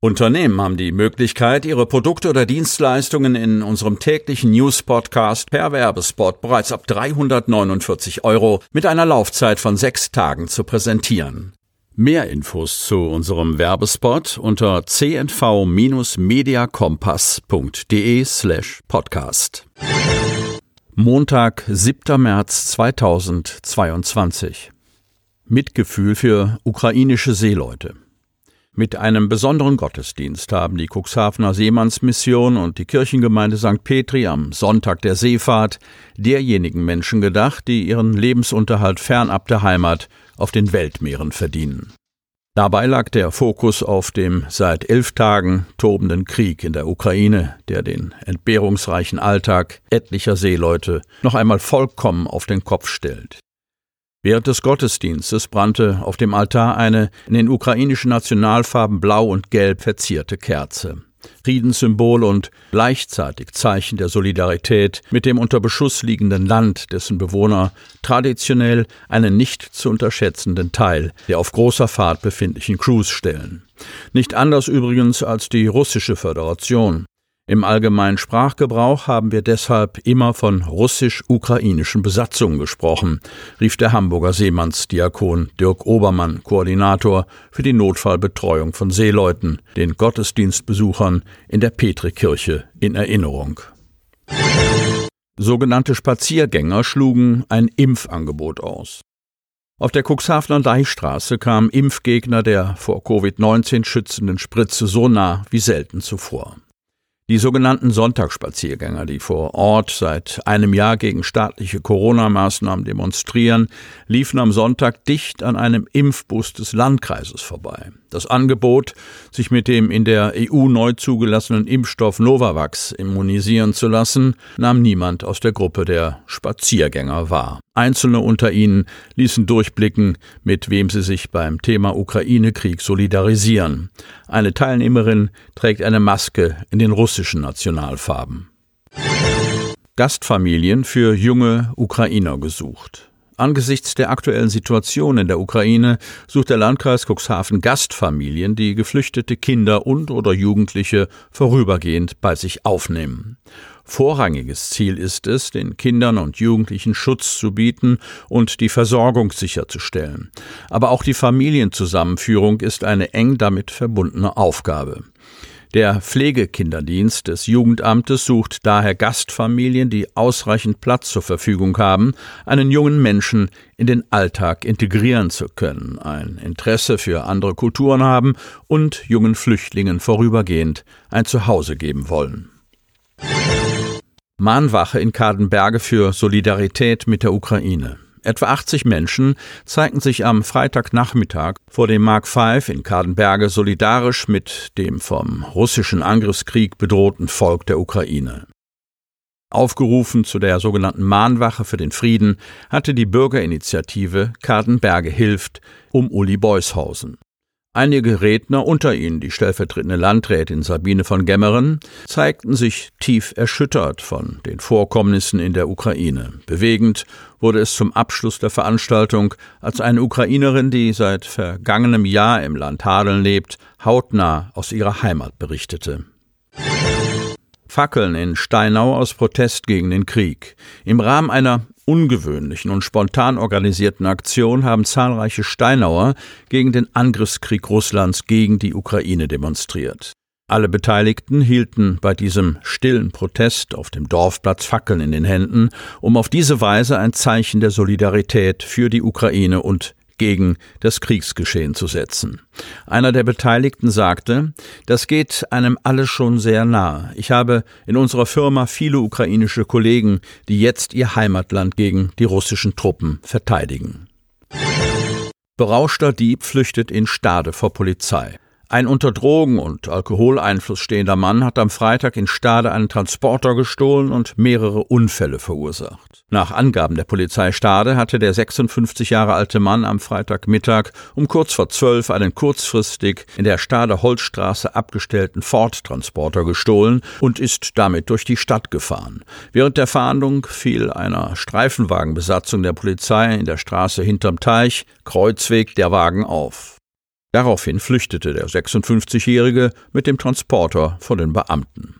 Unternehmen haben die Möglichkeit, ihre Produkte oder Dienstleistungen in unserem täglichen News-Podcast per Werbespot bereits ab 349 Euro mit einer Laufzeit von sechs Tagen zu präsentieren. Mehr Infos zu unserem Werbespot unter cnv-mediakompass.de slash podcast. Montag, 7. März 2022. Mitgefühl für ukrainische Seeleute. Mit einem besonderen Gottesdienst haben die Cuxhavener Seemannsmission und die Kirchengemeinde St. Petri am Sonntag der Seefahrt derjenigen Menschen gedacht, die ihren Lebensunterhalt fernab der Heimat auf den Weltmeeren verdienen. Dabei lag der Fokus auf dem seit elf Tagen tobenden Krieg in der Ukraine, der den entbehrungsreichen Alltag etlicher Seeleute noch einmal vollkommen auf den Kopf stellt. Während des Gottesdienstes brannte auf dem Altar eine in den ukrainischen Nationalfarben blau und gelb verzierte Kerze. Friedenssymbol und gleichzeitig Zeichen der Solidarität mit dem unter Beschuss liegenden Land, dessen Bewohner traditionell einen nicht zu unterschätzenden Teil der auf großer Fahrt befindlichen Crews stellen. Nicht anders übrigens als die russische Föderation. Im allgemeinen Sprachgebrauch haben wir deshalb immer von russisch-ukrainischen Besatzungen gesprochen, rief der Hamburger Seemannsdiakon Dirk Obermann, Koordinator für die Notfallbetreuung von Seeleuten, den Gottesdienstbesuchern in der Petrikirche in Erinnerung. Sogenannte Spaziergänger schlugen ein Impfangebot aus. Auf der Cuxhavener Deichstraße kamen Impfgegner der vor Covid-19 schützenden Spritze so nah wie selten zuvor. Die sogenannten Sonntagsspaziergänger, die vor Ort seit einem Jahr gegen staatliche Corona-Maßnahmen demonstrieren, liefen am Sonntag dicht an einem Impfbus des Landkreises vorbei. Das Angebot, sich mit dem in der EU neu zugelassenen Impfstoff Novavax immunisieren zu lassen, nahm niemand aus der Gruppe der Spaziergänger wahr. Einzelne unter ihnen ließen durchblicken, mit wem sie sich beim Thema Ukraine-Krieg solidarisieren. Eine Teilnehmerin trägt eine Maske in den russischen Nationalfarben. Gastfamilien für junge Ukrainer gesucht. Angesichts der aktuellen Situation in der Ukraine sucht der Landkreis Cuxhaven Gastfamilien, die geflüchtete Kinder und oder Jugendliche vorübergehend bei sich aufnehmen. Vorrangiges Ziel ist es, den Kindern und Jugendlichen Schutz zu bieten und die Versorgung sicherzustellen. Aber auch die Familienzusammenführung ist eine eng damit verbundene Aufgabe. Der Pflegekinderdienst des Jugendamtes sucht daher Gastfamilien, die ausreichend Platz zur Verfügung haben, einen jungen Menschen in den Alltag integrieren zu können, ein Interesse für andere Kulturen haben und jungen Flüchtlingen vorübergehend ein Zuhause geben wollen. Mahnwache in Kadenberge für Solidarität mit der Ukraine. Etwa 80 Menschen zeigten sich am Freitagnachmittag vor dem Mark V in Kadenberge solidarisch mit dem vom russischen Angriffskrieg bedrohten Volk der Ukraine. Aufgerufen zu der sogenannten Mahnwache für den Frieden hatte die Bürgerinitiative Kadenberge hilft um Uli Beushausen. Einige Redner, unter ihnen die stellvertretende Landrätin Sabine von Gemmeren, zeigten sich tief erschüttert von den Vorkommnissen in der Ukraine. Bewegend wurde es zum Abschluss der Veranstaltung, als eine Ukrainerin, die seit vergangenem Jahr im Land Hadeln lebt, hautnah aus ihrer Heimat berichtete. Fackeln in Steinau aus Protest gegen den Krieg. Im Rahmen einer ungewöhnlichen und spontan organisierten Aktion haben zahlreiche Steinauer gegen den Angriffskrieg Russlands gegen die Ukraine demonstriert. Alle Beteiligten hielten bei diesem stillen Protest auf dem Dorfplatz Fackeln in den Händen, um auf diese Weise ein Zeichen der Solidarität für die Ukraine und gegen das Kriegsgeschehen zu setzen. Einer der Beteiligten sagte, das geht einem alles schon sehr nahe. Ich habe in unserer Firma viele ukrainische Kollegen, die jetzt ihr Heimatland gegen die russischen Truppen verteidigen. Berauschter Dieb flüchtet in Stade vor Polizei. Ein unter Drogen- und Alkoholeinfluss stehender Mann hat am Freitag in Stade einen Transporter gestohlen und mehrere Unfälle verursacht. Nach Angaben der Polizei Stade hatte der 56 Jahre alte Mann am Freitagmittag um kurz vor zwölf einen kurzfristig in der Stade Holzstraße abgestellten Ford-Transporter gestohlen und ist damit durch die Stadt gefahren. Während der Fahndung fiel einer Streifenwagenbesatzung der Polizei in der Straße hinterm Teich, Kreuzweg, der Wagen auf. Daraufhin flüchtete der 56-Jährige mit dem Transporter vor den Beamten.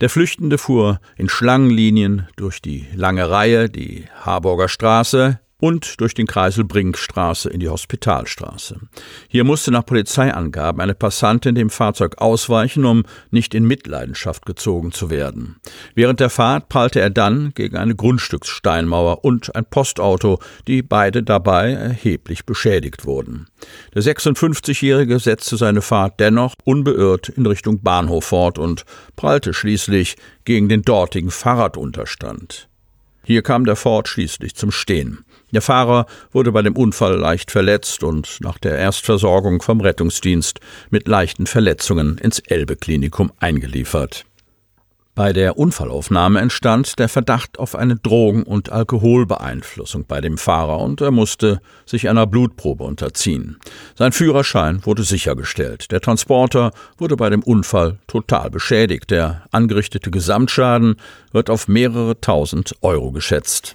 Der Flüchtende fuhr in Schlangenlinien durch die lange Reihe, die Harburger Straße, und durch den Kreisel Brinkstraße in die Hospitalstraße. Hier musste nach Polizeiangaben eine Passantin dem Fahrzeug ausweichen, um nicht in Mitleidenschaft gezogen zu werden. Während der Fahrt prallte er dann gegen eine Grundstückssteinmauer und ein Postauto, die beide dabei erheblich beschädigt wurden. Der 56-Jährige setzte seine Fahrt dennoch unbeirrt in Richtung Bahnhof fort und prallte schließlich gegen den dortigen Fahrradunterstand. Hier kam der Ford schließlich zum Stehen. Der Fahrer wurde bei dem Unfall leicht verletzt und nach der Erstversorgung vom Rettungsdienst mit leichten Verletzungen ins Elbe-Klinikum eingeliefert. Bei der Unfallaufnahme entstand der Verdacht auf eine Drogen- und Alkoholbeeinflussung bei dem Fahrer und er musste sich einer Blutprobe unterziehen. Sein Führerschein wurde sichergestellt. Der Transporter wurde bei dem Unfall total beschädigt. Der angerichtete Gesamtschaden wird auf mehrere tausend Euro geschätzt.